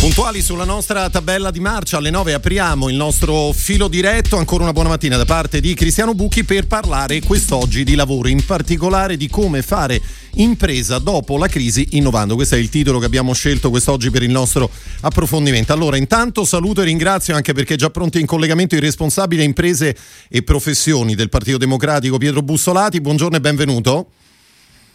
Puntuali sulla nostra tabella di marcia, alle 9 apriamo il nostro filo diretto. Ancora una buona mattina da parte di Cristiano Bucchi per parlare quest'oggi di lavoro, in particolare di come fare impresa dopo la crisi innovando. Questo è il titolo che abbiamo scelto quest'oggi per il nostro approfondimento. Allora, intanto saluto e ringrazio anche perché è già pronto in collegamento il responsabile imprese e professioni del Partito Democratico Pietro Bussolati. Buongiorno e benvenuto.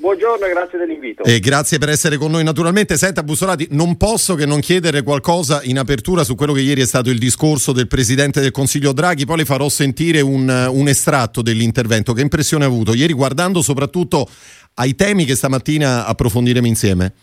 Buongiorno e grazie dell'invito. E grazie per essere con noi naturalmente. Senta Bussolati, non posso che non chiedere qualcosa in apertura su quello che ieri è stato il discorso del Presidente del Consiglio Draghi, poi le farò sentire un, un estratto dell'intervento. Che impressione ha avuto ieri guardando soprattutto ai temi che stamattina approfondiremo insieme?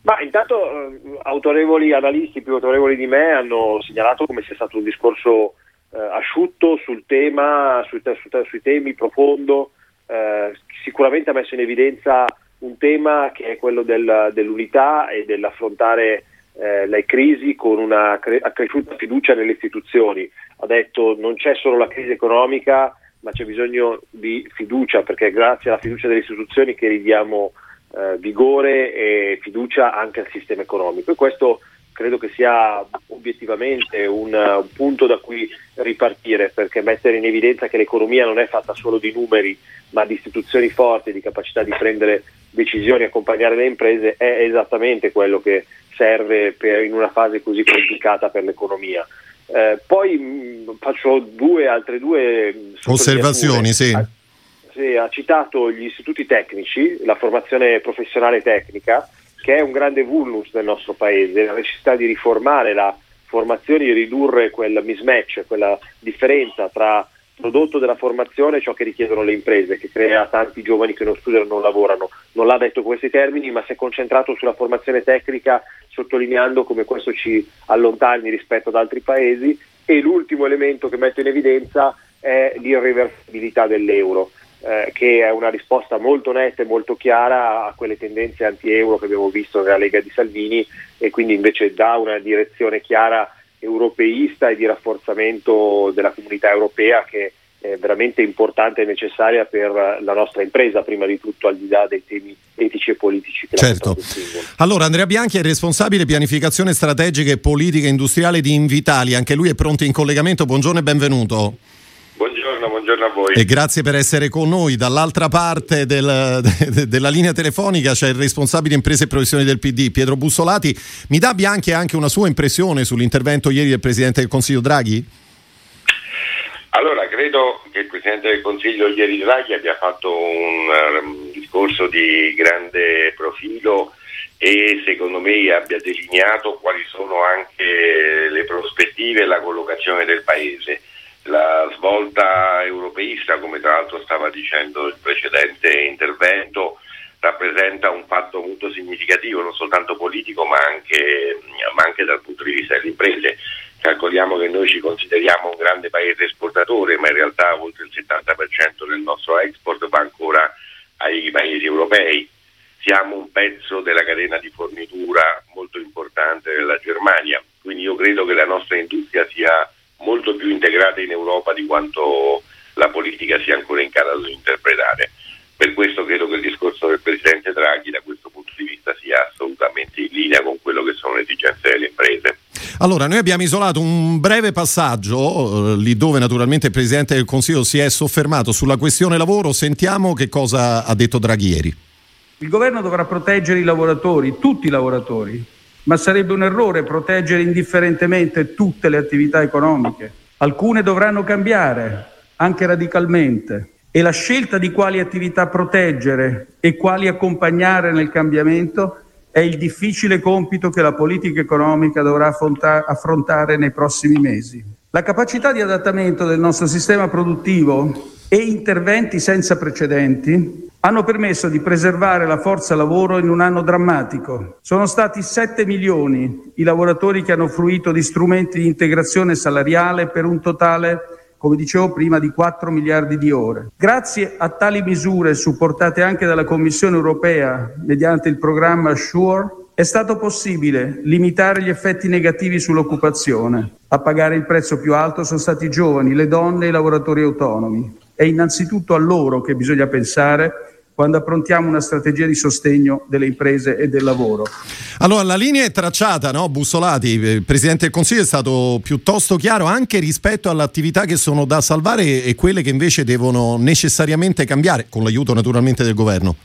Ma intanto eh, autorevoli analisti più autorevoli di me hanno segnalato come sia stato un discorso eh, asciutto sul tema, sui, su, sui temi profondo eh, sicuramente ha messo in evidenza un tema che è quello del, dell'unità e dell'affrontare eh, le crisi con una cre- accresciuta fiducia nelle istituzioni. Ha detto non c'è solo la crisi economica, ma c'è bisogno di fiducia, perché è grazie alla fiducia delle istituzioni che ridiamo eh, vigore e fiducia anche al sistema economico. E questo credo che sia obiettivamente un, un, punto da cui ripartire perché mettere in evidenza che l'economia non è fatta solo di numeri ma di istituzioni forti, di capacità di prendere decisioni e accompagnare le imprese è esattamente quello che serve per, in una fase così complicata per l'economia. Eh, poi mh, faccio due, altre due osservazioni. Sì. Ha, sì, ha citato gli istituti tecnici, la formazione professionale tecnica che è un grande vulnus del nostro paese, la necessità di riformare la formazione, di ridurre quel mismatch, quella differenza tra prodotto della formazione e ciò che richiedono le imprese, che crea tanti giovani che non studiano e non lavorano. Non l'ha detto questi termini, ma si è concentrato sulla formazione tecnica, sottolineando come questo ci allontani rispetto ad altri paesi. E l'ultimo elemento che metto in evidenza è l'irreversibilità dell'euro eh, che è una risposta molto netta e molto chiara a quelle tendenze anti-euro che abbiamo visto nella Lega di Salvini e quindi invece dà una direzione chiara europeista e di rafforzamento della comunità europea che è veramente importante e necessaria per la nostra impresa, prima di tutto al di là dei temi etici e politici che certo. Allora Andrea Bianchi è responsabile pianificazione strategica e politica industriale di Invitali, anche lui è pronto in collegamento, buongiorno e benvenuto. Buongiorno, buongiorno, a voi. E grazie per essere con noi. Dall'altra parte del, de, della linea telefonica c'è il responsabile imprese e professioni del PD, Pietro Bussolati. Mi dà Bianchi anche una sua impressione sull'intervento ieri del Presidente del Consiglio Draghi? Allora, credo che il Presidente del Consiglio ieri Draghi abbia fatto un um, discorso di grande profilo e secondo me abbia delineato quali sono anche le prospettive e la collocazione del Paese la svolta europeista, come tra l'altro stava dicendo il precedente intervento, rappresenta un fatto molto significativo, non soltanto politico ma anche, ma anche dal punto di vista delle imprese. Calcoliamo che noi ci consideriamo un grande paese esportatore, ma in realtà oltre il 70% del nostro export va ancora ai paesi europei. Siamo un pezzo della catena di fornitura molto importante della Germania, quindi io credo che la nostra industria sia molto più integrata in Europa di quanto la politica sia ancora in grado di interpretare. Per questo credo che il discorso del Presidente Draghi da questo punto di vista sia assolutamente in linea con quello che sono le esigenze delle imprese. Allora, noi abbiamo isolato un breve passaggio, eh, lì dove naturalmente il Presidente del Consiglio si è soffermato sulla questione lavoro. Sentiamo che cosa ha detto Draghi ieri. Il governo dovrà proteggere i lavoratori, tutti i lavoratori, ma sarebbe un errore proteggere indifferentemente tutte le attività economiche. Alcune dovranno cambiare, anche radicalmente, e la scelta di quali attività proteggere e quali accompagnare nel cambiamento è il difficile compito che la politica economica dovrà affrontare nei prossimi mesi. La capacità di adattamento del nostro sistema produttivo e interventi senza precedenti hanno permesso di preservare la forza lavoro in un anno drammatico. Sono stati 7 milioni i lavoratori che hanno fruito di strumenti di integrazione salariale per un totale come dicevo prima, di 4 miliardi di ore. Grazie a tali misure supportate anche dalla Commissione europea mediante il programma SURE, È stato possibile limitare gli effetti negativi sull'occupazione. A pagare il prezzo più alto sono stati i giovani, le donne e i lavoratori autonomi. È innanzitutto a loro che bisogna pensare quando approntiamo una strategia di sostegno delle imprese e del lavoro. Allora, la linea è tracciata, no? Bussolati, il Presidente del Consiglio è stato piuttosto chiaro anche rispetto alle attività che sono da salvare e quelle che invece devono necessariamente cambiare, con l'aiuto naturalmente del governo.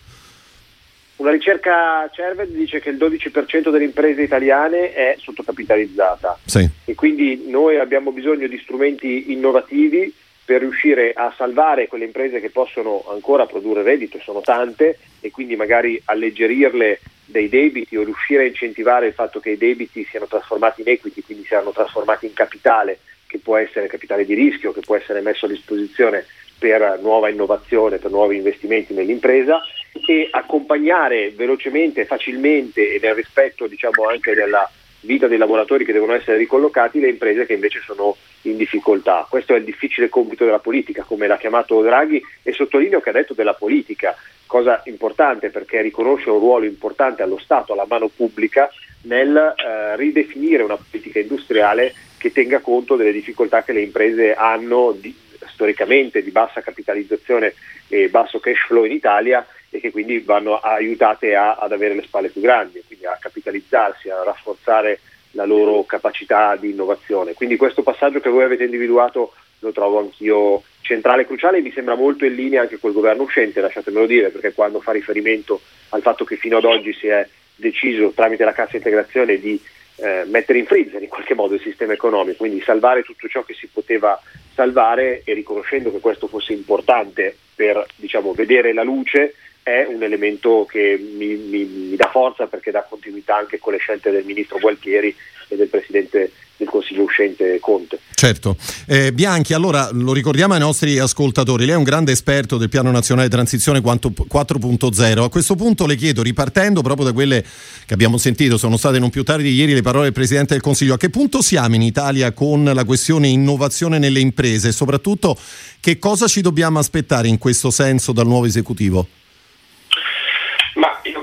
Una ricerca Cerved dice che il 12% delle imprese italiane è sottocapitalizzata sì. e quindi noi abbiamo bisogno di strumenti innovativi per riuscire a salvare quelle imprese che possono ancora produrre reddito, sono tante, e quindi magari alleggerirle dei debiti o riuscire a incentivare il fatto che i debiti siano trasformati in equity, quindi siano trasformati in capitale, che può essere capitale di rischio, che può essere messo a disposizione per nuova innovazione, per nuovi investimenti nell'impresa e accompagnare velocemente, facilmente e nel rispetto diciamo, anche della vita dei lavoratori che devono essere ricollocati, le imprese che invece sono in difficoltà. Questo è il difficile compito della politica, come l'ha chiamato Draghi, e sottolineo che ha detto della politica, cosa importante perché riconosce un ruolo importante allo Stato, alla mano pubblica, nel eh, ridefinire una politica industriale che tenga conto delle difficoltà che le imprese hanno di, storicamente di bassa capitalizzazione e basso cash flow in Italia e che quindi vanno aiutate a, ad avere le spalle più grandi, quindi a capitalizzarsi, a rafforzare la loro capacità di innovazione. Quindi questo passaggio che voi avete individuato lo trovo anch'io centrale e cruciale e mi sembra molto in linea anche col governo uscente, lasciatemelo dire, perché quando fa riferimento al fatto che fino ad oggi si è deciso tramite la cassa integrazione di eh, mettere in freezer in qualche modo il sistema economico, quindi salvare tutto ciò che si poteva salvare e riconoscendo che questo fosse importante per diciamo, vedere la luce, è un elemento che mi, mi, mi, dà forza perché dà continuità anche con le scelte del ministro Gualtieri e del presidente del Consiglio uscente Conte. Certo. Eh, Bianchi, allora lo ricordiamo ai nostri ascoltatori, lei è un grande esperto del Piano Nazionale Transizione 4.0. A questo punto le chiedo, ripartendo proprio da quelle che abbiamo sentito, sono state non più tardi di ieri le parole del Presidente del Consiglio, a che punto siamo in Italia con la questione innovazione nelle imprese e soprattutto che cosa ci dobbiamo aspettare in questo senso dal nuovo esecutivo?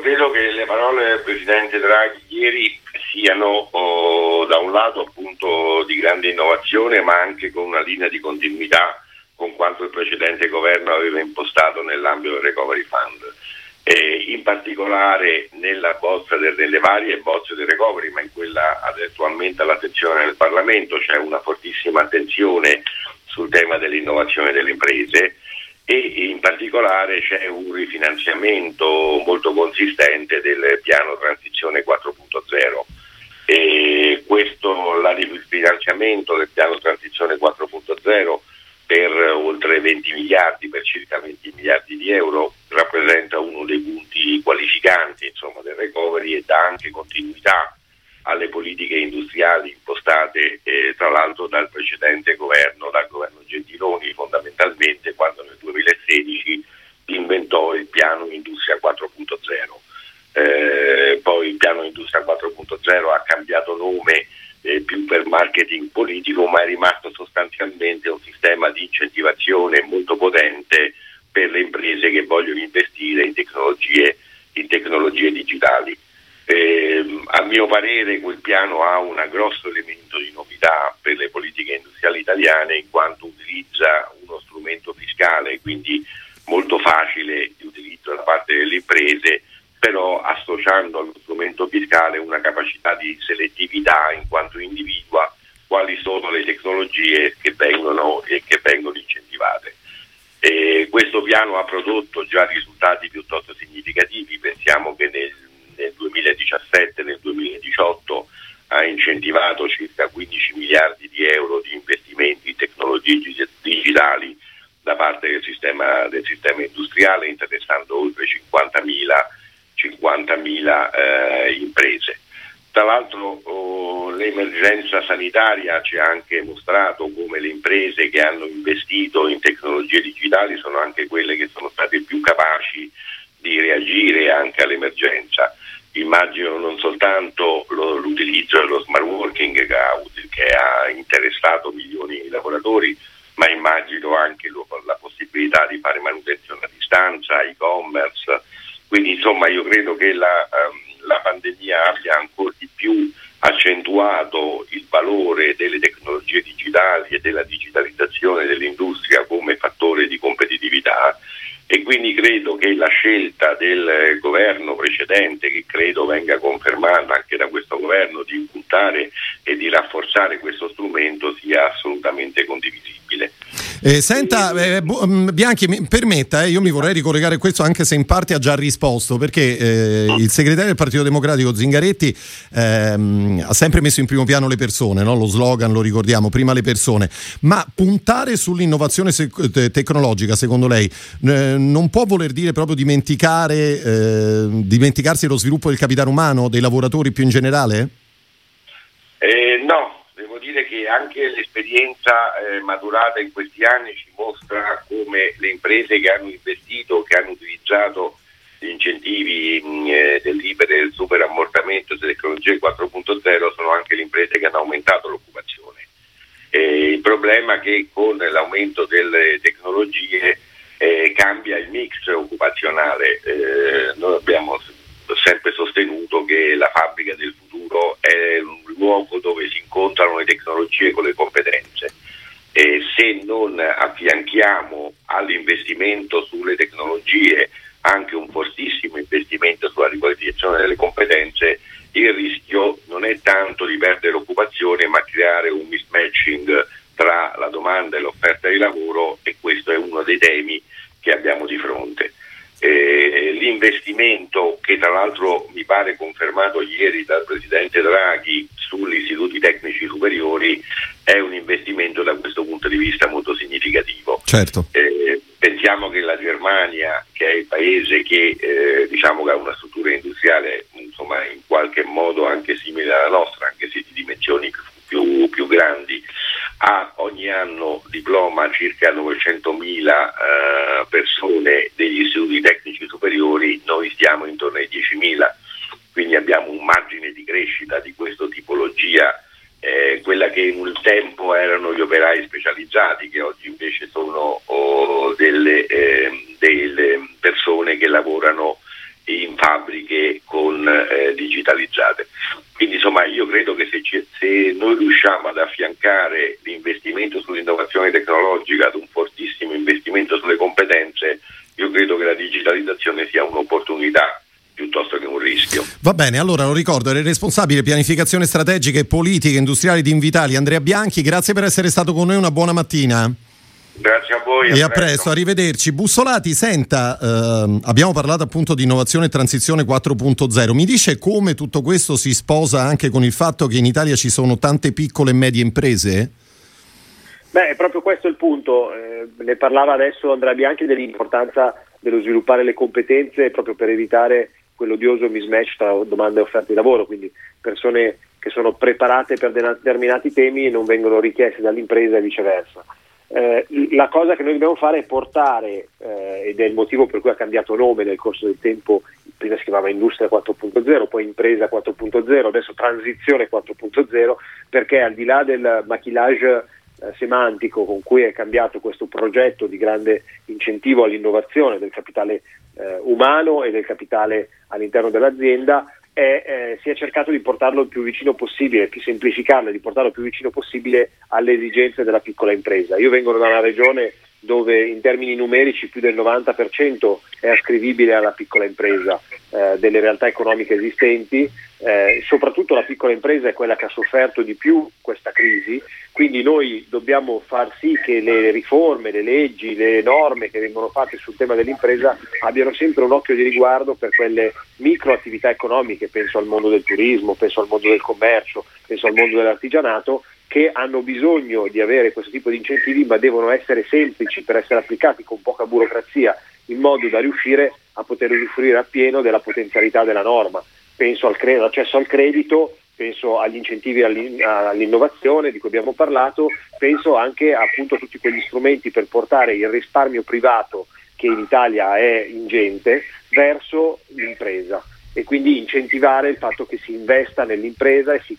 Credo che le parole del Presidente Draghi ieri siano oh, da un lato appunto di grande innovazione ma anche con una linea di continuità con quanto il precedente governo aveva impostato nell'ambito del Recovery Fund. E in particolare nella bozza del, nelle varie bozze del recovery, ma in quella attualmente all'attenzione del Parlamento c'è una fortissima attenzione sul tema dell'innovazione delle imprese e in particolare c'è un rifinanziamento molto consistente del piano transizione 4.0. E questo il finanziamento del piano transizione 4.0 per oltre 20 miliardi, per circa 20 miliardi di euro, rappresenta uno dei punti qualificanti insomma, del recovery e dà anche continuità alle politiche industriali impostate eh, tra l'altro dal precedente governo, dal governo Gentiloni fondamentalmente quando nel 2016 inventò il piano Industria 4.0. Eh, poi il piano Industria 4.0 ha cambiato nome eh, più per marketing politico, ma è rimasto sostanzialmente un sistema di incentivazione molto potente per le imprese che vogliono investire in tecnologie, in tecnologie digitali. Eh, a mio parere quel piano ha un grosso elemento di novità per le politiche industriali italiane in quanto utilizza uno strumento fiscale, quindi molto facile di utilizzo da parte delle imprese, però associando allo strumento fiscale una capacità di selettività in quanto individua quali sono le tecnologie che vengono, che vengono incentivate. E questo piano ha prodotto già risultati piuttosto significativi, pensiamo che nel 2017 e nel 2018 ha incentivato circa 15 miliardi di euro di investimenti in tecnologie digitali da parte del sistema, del sistema industriale interessando oltre 50.000, 50.000 eh, imprese. Tra l'altro oh, l'emergenza sanitaria ci ha anche mostrato come le imprese che hanno investito in tecnologie digitali sono anche quelle che sono state più capaci di reagire anche all'emergenza immagino non soltanto lo, l'utilizzo dello smart working che ha, che ha, interessato milioni di lavoratori, ma immagino anche lo, la possibilità di fare manutenzione a distanza, e-commerce. Quindi insomma io credo che la, um, la pandemia abbia ancora di più accentuato il valore delle tecnologie digitali e della digitalizzazione dell'industria come fattore di competitività e quindi credo che la scelta del governo precedente, che credo venga confermata anche da questo governo, di puntare e di rafforzare questo strumento sia assolutamente condivisibile. Eh, senta, eh, mm, Bianchi, mi permetta, eh, io mi vorrei ricollegare a questo anche se in parte ha già risposto, perché eh, il segretario del Partito Democratico Zingaretti ehm, ha sempre messo in primo piano le persone, no? lo slogan lo ricordiamo, prima le persone, ma puntare sull'innovazione sec- tecnologica, secondo lei, eh, non può voler dire proprio dimenticare, eh, dimenticarsi lo sviluppo del capitale umano, dei lavoratori più in generale? no, dire che anche l'esperienza eh, maturata in questi anni ci mostra come le imprese che hanno investito, che hanno utilizzato gli incentivi mm, eh, dell'IPER e del super ammortamento delle tecnologie 4.0 sono anche le imprese che hanno aumentato l'occupazione. Eh, il problema è che con l'aumento delle tecnologie eh, cambia il mix occupazionale. Eh, noi abbiamo sempre sostenuto che la fabbrica del futuro è un luogo dove si incontrano le tecnologie con le competenze. E se non affianchiamo all'investimento sulle tecnologie anche un fortissimo investimento sulla riqualificazione delle competenze, il rischio non è tanto di perdere l'occupazione, ma creare un mismatching tra la domanda e l'offerta di lavoro e questo è uno dei temi che abbiamo di fronte. Eh, l'investimento che tra l'altro mi pare confermato ieri dal Presidente Draghi sugli istituti tecnici superiori è un investimento da questo punto di vista molto significativo. Certo. Eh, pensiamo che la Germania, che è il paese che eh, diciamo che ha una struttura industriale insomma, in qualche modo anche simile alla nostra, anche se di dimensioni più, più grandi, ha ogni anno diploma circa 900.000 eh, persone degli istituti tecnici superiori, noi stiamo intorno ai 10.000 quindi abbiamo un margine di crescita di questa tipologia, eh, quella che un tempo erano gli operai specializzati, che oggi invece sono oh, delle, eh, delle, persone che lavorano in fabbriche con, eh, digitalizzate. Quindi insomma io credo che se, se noi riusciamo ad affiancare l'investimento sull'innovazione tecnologica ad un fortissimo investimento sulle competenze, io credo che la digitalizzazione sia un'opportunità piuttosto che un rischio. Va bene, allora lo ricordo, era il responsabile pianificazione strategica e politica industriali di Invitali, Andrea Bianchi, grazie per essere stato con noi, una buona mattina. Grazie a voi. E a presto. presto, arrivederci. Bussolati, senta, eh, abbiamo parlato appunto di innovazione e transizione 4.0. Mi dice come tutto questo si sposa anche con il fatto che in Italia ci sono tante piccole e medie imprese? Beh, proprio questo è il punto. Eh, ne parlava adesso Andrea Bianchi dell'importanza dello sviluppare le competenze proprio per evitare quell'odioso mismatch tra domanda e offerta di lavoro, quindi persone che sono preparate per determinati temi e non vengono richieste dall'impresa e viceversa. Eh, la cosa che noi dobbiamo fare è portare, eh, ed è il motivo per cui ha cambiato nome nel corso del tempo, prima si chiamava Industria 4.0, poi Impresa 4.0, adesso Transizione 4.0, perché al di là del maquillage eh, semantico con cui è cambiato questo progetto di grande incentivo all'innovazione del capitale eh, umano e del capitale all'interno dell'azienda, è, eh, si è cercato di portarlo il più vicino possibile, di semplificarlo, di portarlo il più vicino possibile alle esigenze della piccola impresa. Io vengo da una regione dove in termini numerici più del 90% è ascrivibile alla piccola impresa eh, delle realtà economiche esistenti, eh, soprattutto la piccola impresa è quella che ha sofferto di più questa crisi, quindi noi dobbiamo far sì che le riforme, le leggi, le norme che vengono fatte sul tema dell'impresa abbiano sempre un occhio di riguardo per quelle micro attività economiche, penso al mondo del turismo, penso al mondo del commercio, penso al mondo dell'artigianato, che hanno bisogno di avere questo tipo di incentivi ma devono essere semplici per essere applicati con poca burocrazia in modo da riuscire a poter usufruire appieno della potenzialità della norma. Penso all'accesso al credito, penso agli incentivi all'in- all'innovazione di cui abbiamo parlato, penso anche appunto a tutti quegli strumenti per portare il risparmio privato che in Italia è ingente verso l'impresa e quindi incentivare il fatto che si investa nell'impresa e si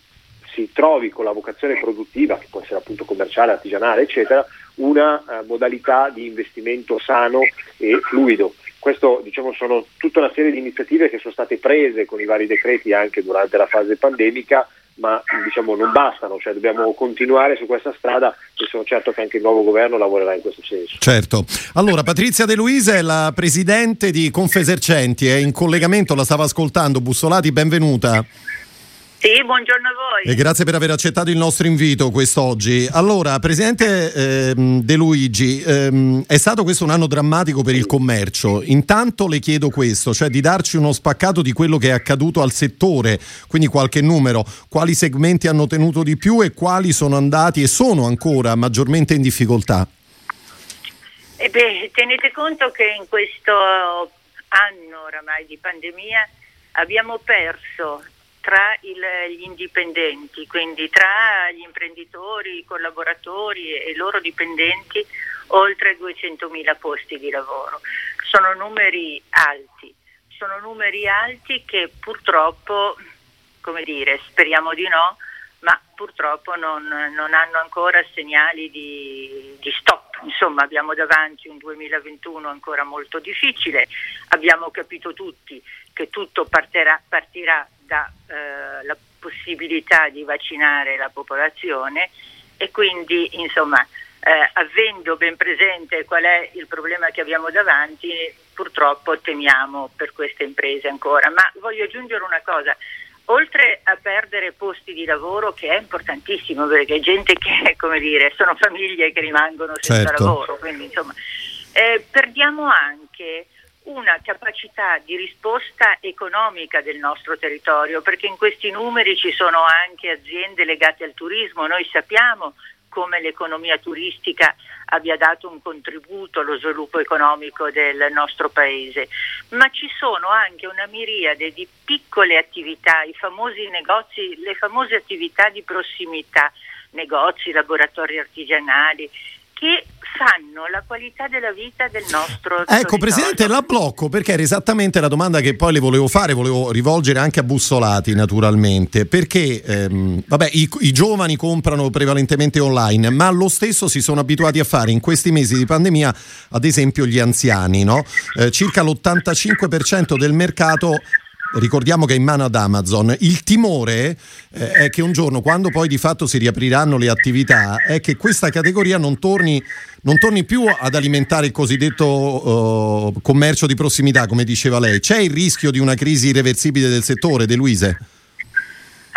si trovi con la vocazione produttiva, che può essere appunto commerciale, artigianale, eccetera, una uh, modalità di investimento sano e fluido. questo diciamo, sono tutta una serie di iniziative che sono state prese con i vari decreti anche durante la fase pandemica ma diciamo, non bastano, cioè dobbiamo continuare su questa strada e sono certo che anche il nuovo governo lavorerà in questo senso. Certo. Allora, Patrizia De Luisa è la presidente di Confesercenti, è in collegamento, la stava ascoltando. Bussolati, benvenuta. Sì, buongiorno a voi. E grazie per aver accettato il nostro invito quest'oggi. Allora, Presidente ehm, De Luigi, ehm, è stato questo un anno drammatico per il commercio. Intanto le chiedo questo, cioè di darci uno spaccato di quello che è accaduto al settore, quindi qualche numero, quali segmenti hanno tenuto di più e quali sono andati e sono ancora maggiormente in difficoltà. Eh beh, tenete conto che in questo anno oramai di pandemia abbiamo perso tra il, gli indipendenti, quindi tra gli imprenditori, i collaboratori e i loro dipendenti, oltre 200.000 posti di lavoro. Sono numeri alti, sono numeri alti che purtroppo, come dire, speriamo di no, ma purtroppo non, non hanno ancora segnali di, di, stop. Insomma, abbiamo davanti un 2021 ancora molto difficile, abbiamo capito tutti che tutto partirà, partirà dalla eh, possibilità di vaccinare la popolazione e quindi insomma eh, avendo ben presente qual è il problema che abbiamo davanti purtroppo temiamo per queste imprese ancora. Ma voglio aggiungere una cosa, oltre a perdere posti di lavoro che è importantissimo perché gente che come dire sono famiglie che rimangono senza certo. lavoro, quindi insomma eh, perdiamo anche una capacità di risposta economica del nostro territorio, perché in questi numeri ci sono anche aziende legate al turismo. Noi sappiamo come l'economia turistica abbia dato un contributo allo sviluppo economico del nostro paese, ma ci sono anche una miriade di piccole attività, i famosi negozi, le famose attività di prossimità, negozi, laboratori artigianali, che fanno la qualità della vita del nostro Ecco, territorio. Presidente, la blocco perché era esattamente la domanda che poi le volevo fare, volevo rivolgere anche a Bussolati naturalmente, perché ehm, vabbè, i, i, giovani comprano prevalentemente online, ma lo stesso si sono abituati a fare in questi mesi di pandemia, ad esempio gli anziani, no? eh, circa l'85% del mercato ricordiamo che è in mano ad Amazon. Il timore eh, è che un giorno, quando poi di fatto si riapriranno le attività, è che questa categoria non torni, non torni più ad alimentare il cosiddetto uh, commercio di prossimità, come diceva lei. C'è il rischio di una crisi irreversibile del settore, De Luise?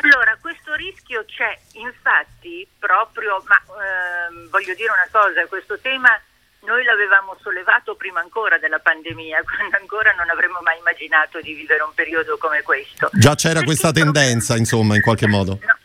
Allora, questo rischio c'è, infatti, proprio, ma eh, voglio dire una cosa, questo tema noi l'avevamo sollevato prima ancora della pandemia, quando ancora non avremmo mai immaginato di vivere un periodo come questo. Già c'era perché questa tendenza, problema... insomma, in qualche modo. No.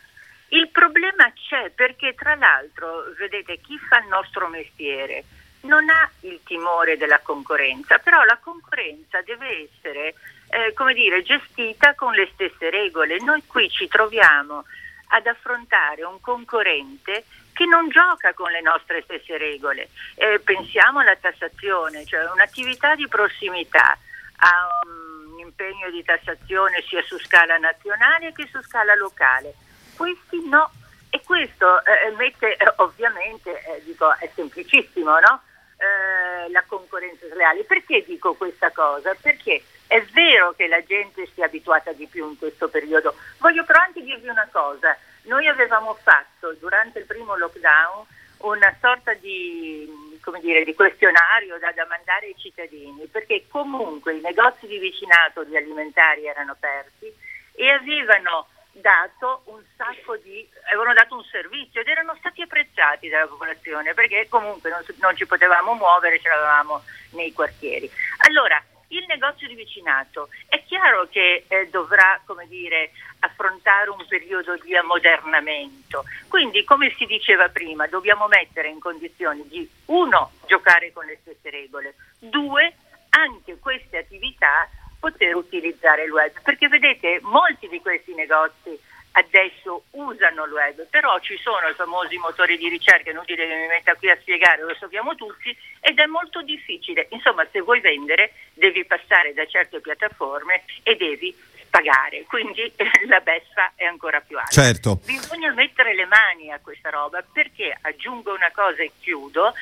Il problema c'è perché, tra l'altro, vedete, chi fa il nostro mestiere non ha il timore della concorrenza, però la concorrenza deve essere, eh, come dire, gestita con le stesse regole. Noi qui ci troviamo ad affrontare un concorrente che non gioca con le nostre stesse regole. Eh, pensiamo alla tassazione, cioè un'attività di prossimità ha un impegno di tassazione sia su scala nazionale che su scala locale. Questi no. E questo eh, mette eh, ovviamente, eh, dico, è semplicissimo, no? Eh, la concorrenza sleale. Perché dico questa cosa? Perché è vero che la gente si è abituata di più in questo periodo. Voglio però anche dirvi una cosa. Noi avevamo fatto durante il primo lockdown una sorta di, dire, di questionario da, da, mandare ai cittadini, perché comunque i negozi di vicinato di alimentari erano aperti e avevano dato un sacco di avevano dato un servizio ed erano stati apprezzati dalla popolazione perché comunque non, non ci potevamo muovere, ce l'avevamo nei quartieri. Allora, il negozio di vicinato. È chiaro che eh, dovrà dire, affrontare un periodo di ammodernamento, quindi come si diceva prima dobbiamo mettere in condizioni di uno giocare con le stesse regole, due anche queste attività poter utilizzare il web, perché vedete molti di questi negozi adesso usano il web, però ci sono i famosi motori di ricerca, inutile che mi metta qui a spiegare, lo sappiamo tutti, ed è molto difficile. Insomma, se vuoi vendere devi passare da certe piattaforme e devi pagare, quindi la beffa è ancora più alta. Certo. Bisogna mettere le mani a questa roba perché aggiungo una cosa e chiudo,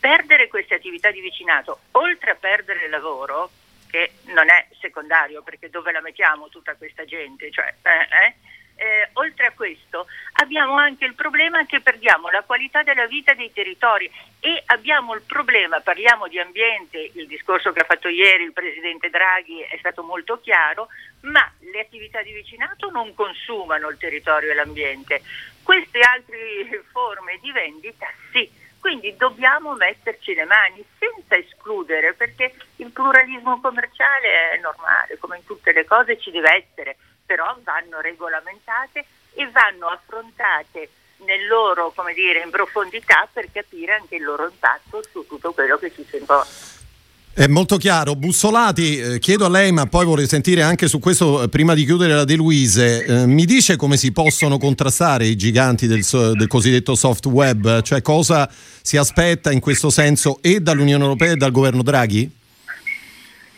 perdere queste attività di vicinato, oltre a perdere il lavoro, che non è secondario perché dove la mettiamo tutta questa gente, cioè, eh, eh, eh, oltre a questo abbiamo anche il problema che perdiamo la qualità della vita dei territori e abbiamo il problema, parliamo di ambiente, il discorso che ha fatto ieri il Presidente Draghi è stato molto chiaro, ma le attività di vicinato non consumano il territorio e l'ambiente. Queste altre forme di vendita sì. Quindi dobbiamo metterci le mani senza escludere, perché il pluralismo commerciale è normale, come in tutte le cose ci deve essere, però vanno regolamentate e vanno affrontate nel loro, come dire, in profondità per capire anche il loro impatto su tutto quello che ci si. È molto chiaro. Bussolati, eh, chiedo a lei, ma poi vorrei sentire anche su questo, eh, prima di chiudere la De Luise, eh, mi dice come si possono contrastare i giganti del, del, cosiddetto soft web? Cioè cosa si aspetta in questo senso e dall'Unione Europea e dal governo Draghi?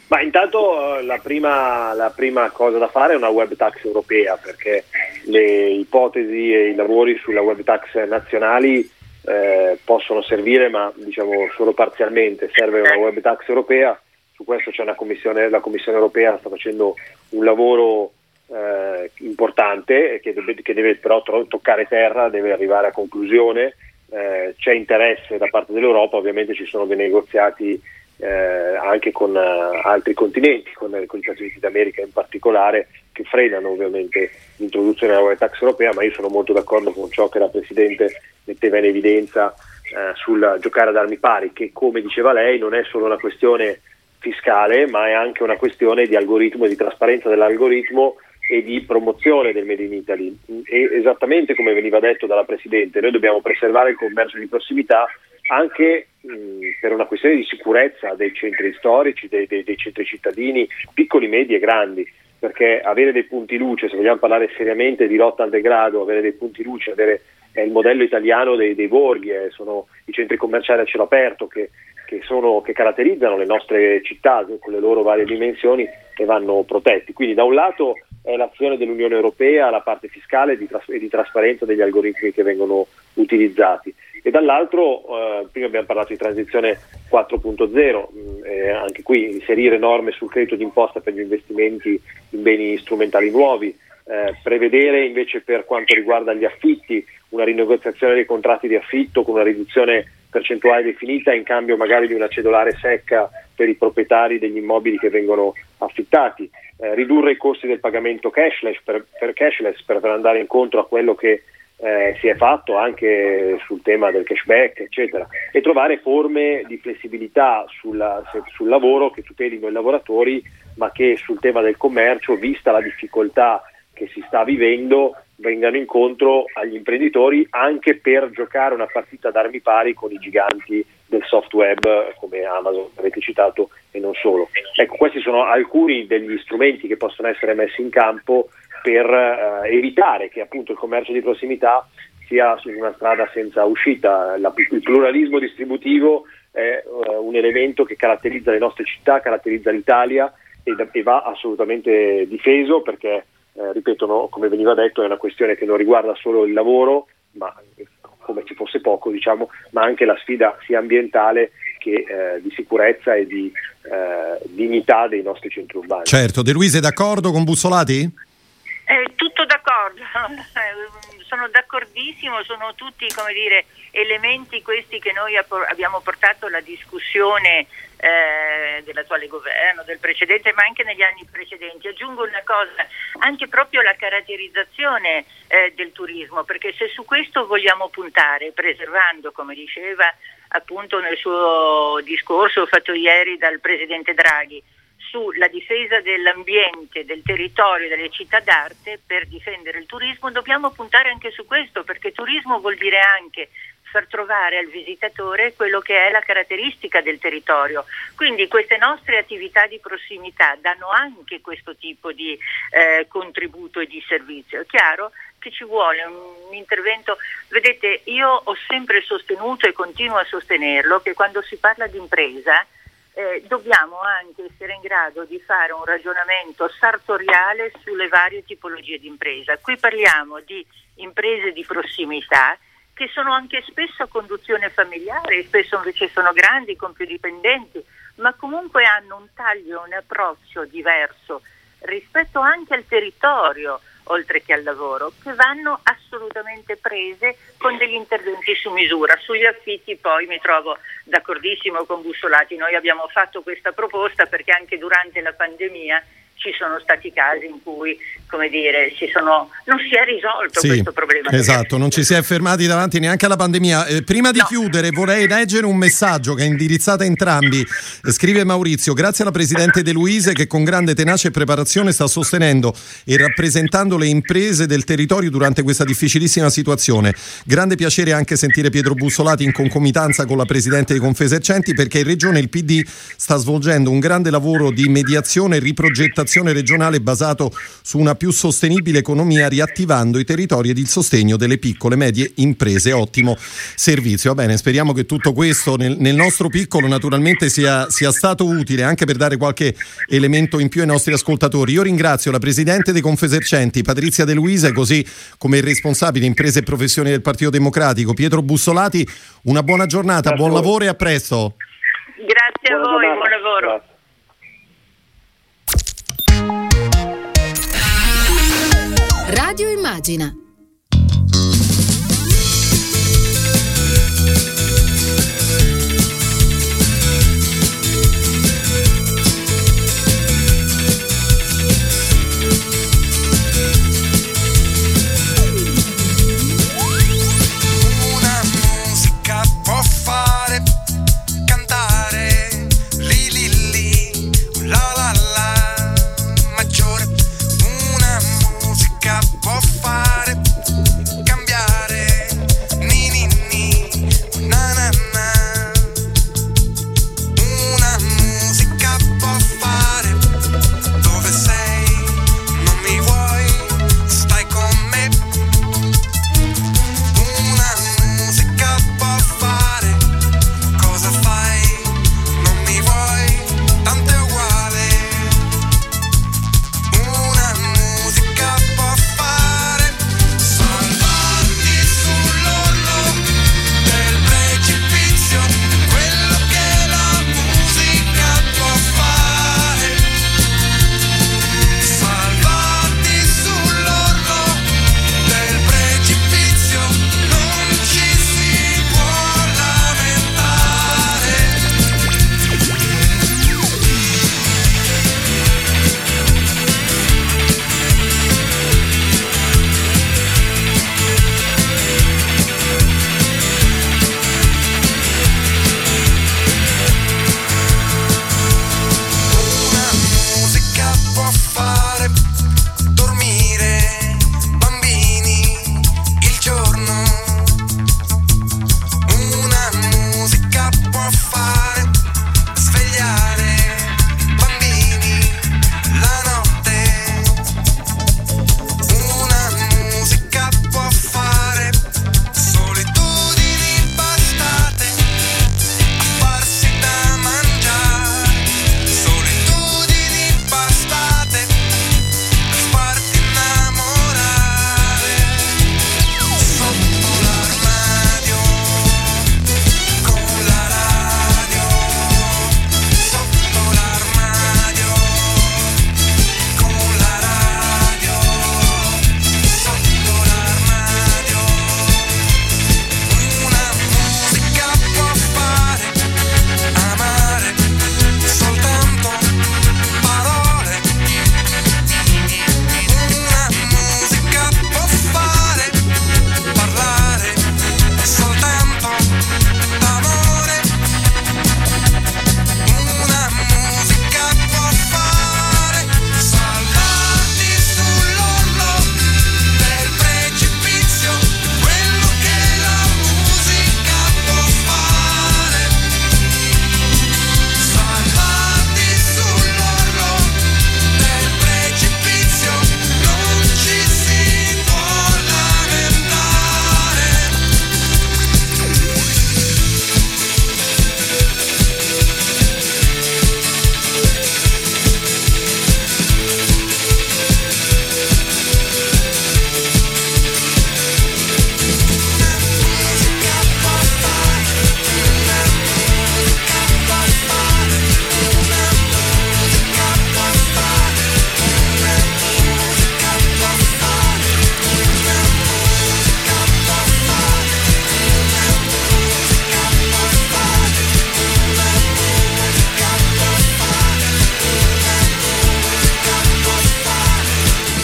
Ma intanto eh, la prima, la prima, cosa da fare è una web tax europea perché le ipotesi e i lavori sulla web tax nazionali eh, possono servire ma diciamo solo parzialmente, serve una web tax europea, su questo c'è una commissione, la Commissione europea sta facendo un lavoro eh, importante che deve, che deve, però toccare terra, deve arrivare a conclusione, eh, c'è interesse da parte dell'Europa, ovviamente ci sono dei negoziati eh, anche con uh, altri continenti, con, con, gli Stati Uniti d'America in particolare, che frenano ovviamente l'introduzione della tax europea, ma io sono molto d'accordo con ciò che la Presidente metteva in evidenza eh, sul giocare ad armi pari, che come diceva lei non è solo una questione fiscale, ma è anche una questione di algoritmo di trasparenza dell'algoritmo e di promozione del Made in Italy. E esattamente come veniva detto dalla Presidente, noi dobbiamo preservare il commercio di prossimità anche mh, per una questione di sicurezza dei centri storici, dei, dei, dei centri cittadini, piccoli, medi e grandi perché avere dei punti luce, se vogliamo parlare seriamente di lotta al degrado, avere dei punti luce, avere è il modello italiano dei, dei borghi, eh, sono i centri commerciali a cielo aperto che, che, sono, che, caratterizzano le nostre città con le loro varie dimensioni e vanno protetti. Quindi da un lato è l'azione dell'Unione Europea, la parte fiscale e di, tras- e di trasparenza degli algoritmi che vengono utilizzati e dall'altro eh, prima abbiamo parlato di transizione 4.0, mh, eh, anche qui inserire norme sul credito d'imposta per gli investimenti in beni strumentali nuovi, eh, prevedere invece per quanto riguarda gli affitti una rinegoziazione dei contratti di affitto con una riduzione percentuale definita in cambio magari di una cedolare secca per i proprietari degli immobili che vengono affittati, eh, ridurre i costi del pagamento cashless per, per, cashless per andare incontro a quello che eh, si è fatto anche sul tema del cashback, eccetera, e trovare forme di flessibilità sulla, sul lavoro che tutelino i lavoratori, ma che sul tema del commercio, vista la difficoltà che si sta vivendo, vengano incontro agli imprenditori anche per giocare una partita d'armi pari con i giganti del soft web come Amazon, avete citato, e non solo. Ecco, questi sono alcuni degli strumenti che possono essere messi in campo per eh, evitare che appunto il commercio di prossimità sia su una strada senza uscita. La, il pluralismo distributivo è uh, un elemento che caratterizza le nostre città, caratterizza l'Italia e, e va assolutamente difeso perché, eh, ripeto, no, come veniva detto, è una questione che non riguarda solo il lavoro, ma come ci fosse poco, diciamo, ma anche la sfida sia ambientale che eh, di sicurezza e di eh, dignità dei nostri centri urbani. Certo, De Luise è d'accordo con Bussolati? Eh, tutto d'accordo, sono d'accordissimo, sono tutti dire, elementi questi che noi abbiamo portato alla discussione eh, dell'attuale governo, del precedente, ma anche negli anni precedenti. Aggiungo una cosa, anche proprio la caratterizzazione eh, del turismo, perché se su questo vogliamo puntare, preservando, come diceva appunto nel suo discorso fatto ieri dal Presidente Draghi, sulla difesa dell'ambiente, del territorio, delle città d'arte per difendere il turismo, dobbiamo puntare anche su questo, perché turismo vuol dire anche far trovare al visitatore quello che è la caratteristica del territorio. Quindi queste nostre attività di prossimità danno anche questo tipo di eh, contributo e di servizio. È chiaro che ci vuole un intervento, vedete, io ho sempre sostenuto e continuo a sostenerlo che quando si parla di impresa eh, dobbiamo anche essere in grado di fare un ragionamento sartoriale sulle varie tipologie di impresa. Qui parliamo di imprese di prossimità che sono anche spesso a conduzione familiare, spesso invece sono grandi con più dipendenti, ma comunque hanno un taglio, un approccio diverso rispetto anche al territorio, oltre che al lavoro, che vanno assolutamente prese con degli interventi su misura. Sugli affitti poi mi trovo d'accordissimo con Bussolati, noi abbiamo fatto questa proposta perché anche durante la pandemia ci sono stati casi in cui come dire, sono, non si è risolto sì, questo problema. Esatto, non ci si è fermati davanti neanche alla pandemia. Eh, prima di no. chiudere vorrei leggere un messaggio che è indirizzato a entrambi. Scrive Maurizio, grazie alla Presidente De Luise che con grande tenacia e preparazione sta sostenendo e rappresentando le imprese del territorio durante questa difficilissima situazione. Grande piacere anche sentire Pietro Bussolati in concomitanza con la Presidente di Confesercenti perché in Regione il PD sta svolgendo un grande lavoro di mediazione e riprogettazione regionale basato su una più sostenibile economia riattivando i territori ed il sostegno delle piccole e medie imprese. Ottimo servizio. Va bene, speriamo che tutto questo nel, nel nostro piccolo naturalmente sia, sia, stato utile anche per dare qualche elemento in più ai nostri ascoltatori. Io ringrazio la Presidente dei Confesercenti, Patrizia De Luisa, così come il responsabile imprese e professioni del Partito Democratico, Pietro Bussolati. Una buona giornata, buon lavoro e a presto. Grazie a voi, buon lavoro. Radio Immagina.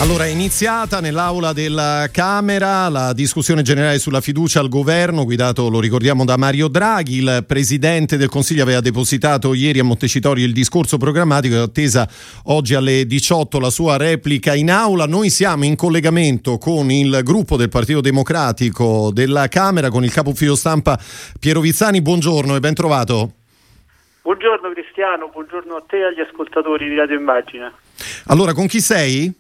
Allora, è iniziata nell'aula della Camera la discussione generale sulla fiducia al governo, guidato, lo ricordiamo, da Mario Draghi. Il Presidente del Consiglio aveva depositato ieri a Montecitorio il discorso programmatico e attesa oggi alle 18 la sua replica in aula. Noi siamo in collegamento con il gruppo del Partito Democratico della Camera, con il capo ufficio stampa Piero Vizzani. Buongiorno e ben trovato. Buongiorno Cristiano, buongiorno a te e agli ascoltatori di Radio Immagina. Allora, con chi sei?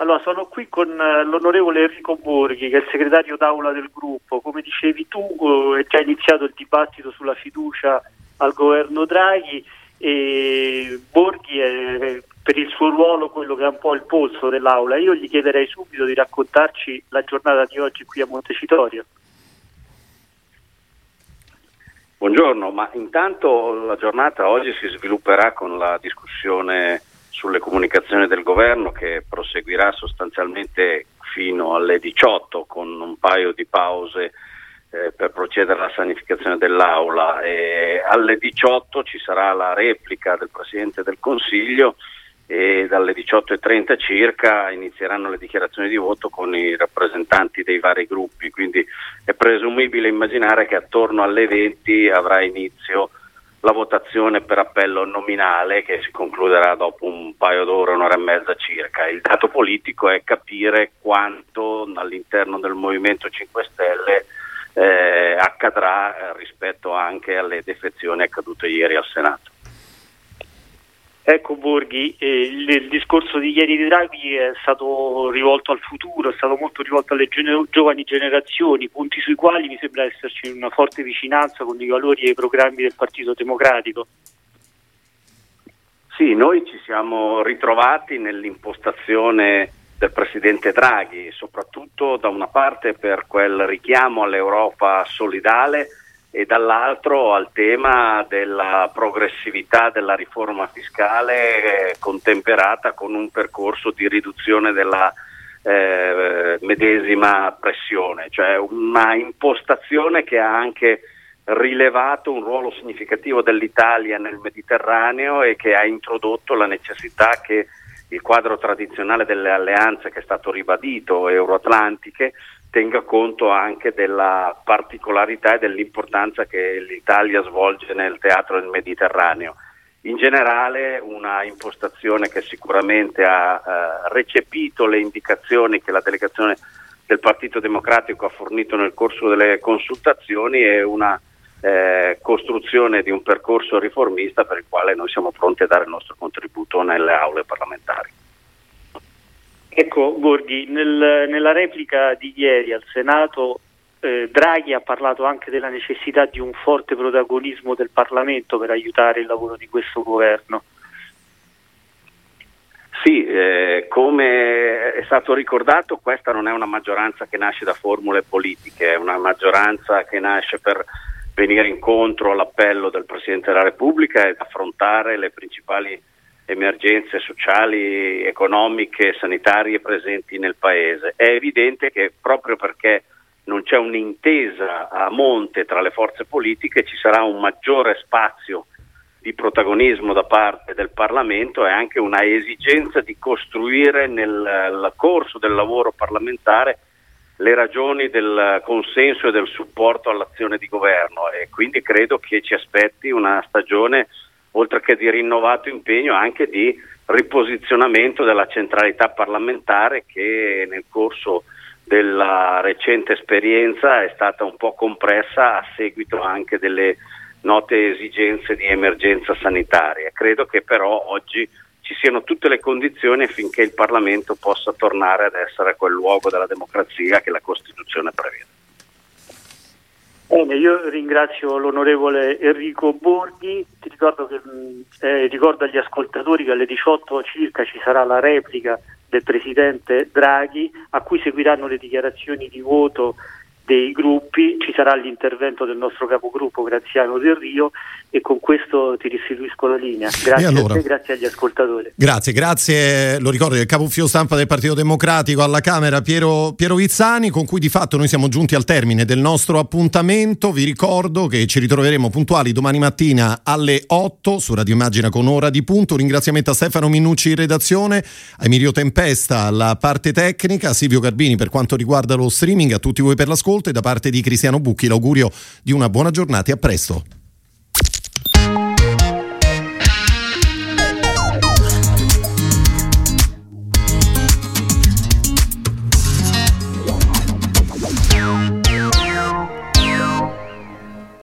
Allora, sono qui con uh, l'onorevole Enrico Borghi, che è il segretario d'aula del gruppo. Come dicevi tu, uh, è già iniziato il dibattito sulla fiducia al governo Draghi e Borghi è per il suo ruolo quello che è un po' il polso dell'aula. Io gli chiederei subito di raccontarci la giornata di oggi qui a Montecitorio. Buongiorno, ma intanto la giornata oggi si svilupperà con la discussione sulle comunicazioni del governo che proseguirà sostanzialmente fino alle 18 con un paio di pause eh, per procedere alla sanificazione dell'Aula. E alle 18 ci sarà la replica del Presidente del Consiglio e dalle 18.30 circa inizieranno le dichiarazioni di voto con i rappresentanti dei vari gruppi, quindi è presumibile immaginare che attorno alle 20 avrà inizio la votazione per appello nominale che si concluderà dopo un paio d'ore, un'ora e mezza circa. Il dato politico è capire quanto all'interno del Movimento 5 Stelle eh, accadrà eh, rispetto anche alle defezioni accadute ieri al Senato. Ecco Borghi, eh, il, il, discorso di ieri di Draghi è stato rivolto al futuro, è stato molto rivolto alle gene- giovani generazioni, punti sui quali mi sembra esserci una forte vicinanza con i valori e i programmi del Partito Democratico. Sì, noi ci siamo ritrovati nell'impostazione del Presidente Draghi, soprattutto da una parte per quel richiamo all'Europa solidale e dall'altro al tema della progressività della riforma fiscale contemperata con un percorso di riduzione della eh, medesima pressione, cioè una impostazione che ha anche rilevato un ruolo significativo dell'Italia nel Mediterraneo e che ha introdotto la necessità che il quadro tradizionale delle alleanze che è stato ribadito euroatlantiche tenga conto anche della particolarità e dell'importanza che l'Italia svolge nel teatro del Mediterraneo. In generale una impostazione che sicuramente ha eh, recepito le indicazioni che la delegazione del Partito Democratico ha fornito nel corso delle consultazioni e una eh, costruzione di un percorso riformista per il quale noi siamo pronti a dare il nostro contributo nelle aule parlamentari. Ecco, Borghi, nel, nella replica di ieri al Senato eh, Draghi ha parlato anche della necessità di un forte protagonismo del Parlamento per aiutare il lavoro di questo governo. Sì, eh, come è stato ricordato, questa non è una maggioranza che nasce da formule politiche, è una maggioranza che nasce per venire incontro all'appello del Presidente della Repubblica ed affrontare le principali emergenze sociali, economiche, sanitarie presenti nel Paese. È evidente che proprio perché non c'è un'intesa a monte tra le forze politiche ci sarà un maggiore spazio di protagonismo da parte del Parlamento e anche una esigenza di costruire nel corso del lavoro parlamentare le ragioni del consenso e del supporto all'azione di governo e quindi credo che ci aspetti una stagione oltre che di rinnovato impegno anche di riposizionamento della centralità parlamentare che nel corso della recente esperienza è stata un po' compressa a seguito anche delle note esigenze di emergenza sanitaria. Credo che però oggi ci siano tutte le condizioni affinché il Parlamento possa tornare ad essere quel luogo della democrazia che la Costituzione prevede. Bene, io ringrazio l'onorevole Enrico Borghi, ti ricordo, che, eh, ricordo agli ascoltatori che alle 18 circa ci sarà la replica del Presidente Draghi a cui seguiranno le dichiarazioni di voto dei gruppi, ci sarà l'intervento del nostro capogruppo Graziano Del Rio e con questo ti restituisco la linea. Grazie allora, a te, grazie agli ascoltatori. Grazie, grazie, lo ricordo, il capo ufficio stampa del Partito Democratico alla Camera Piero, Piero Vizzani, con cui di fatto noi siamo giunti al termine del nostro appuntamento. Vi ricordo che ci ritroveremo puntuali domani mattina alle 8 su Radio Immagina con ora di punto. Un ringraziamento a Stefano Minucci in redazione, a Emilio Tempesta alla parte tecnica, a Silvio Garbini per quanto riguarda lo streaming, a tutti voi per l'ascolto e da parte di Cristiano Bucchi l'augurio di una buona giornata e a presto.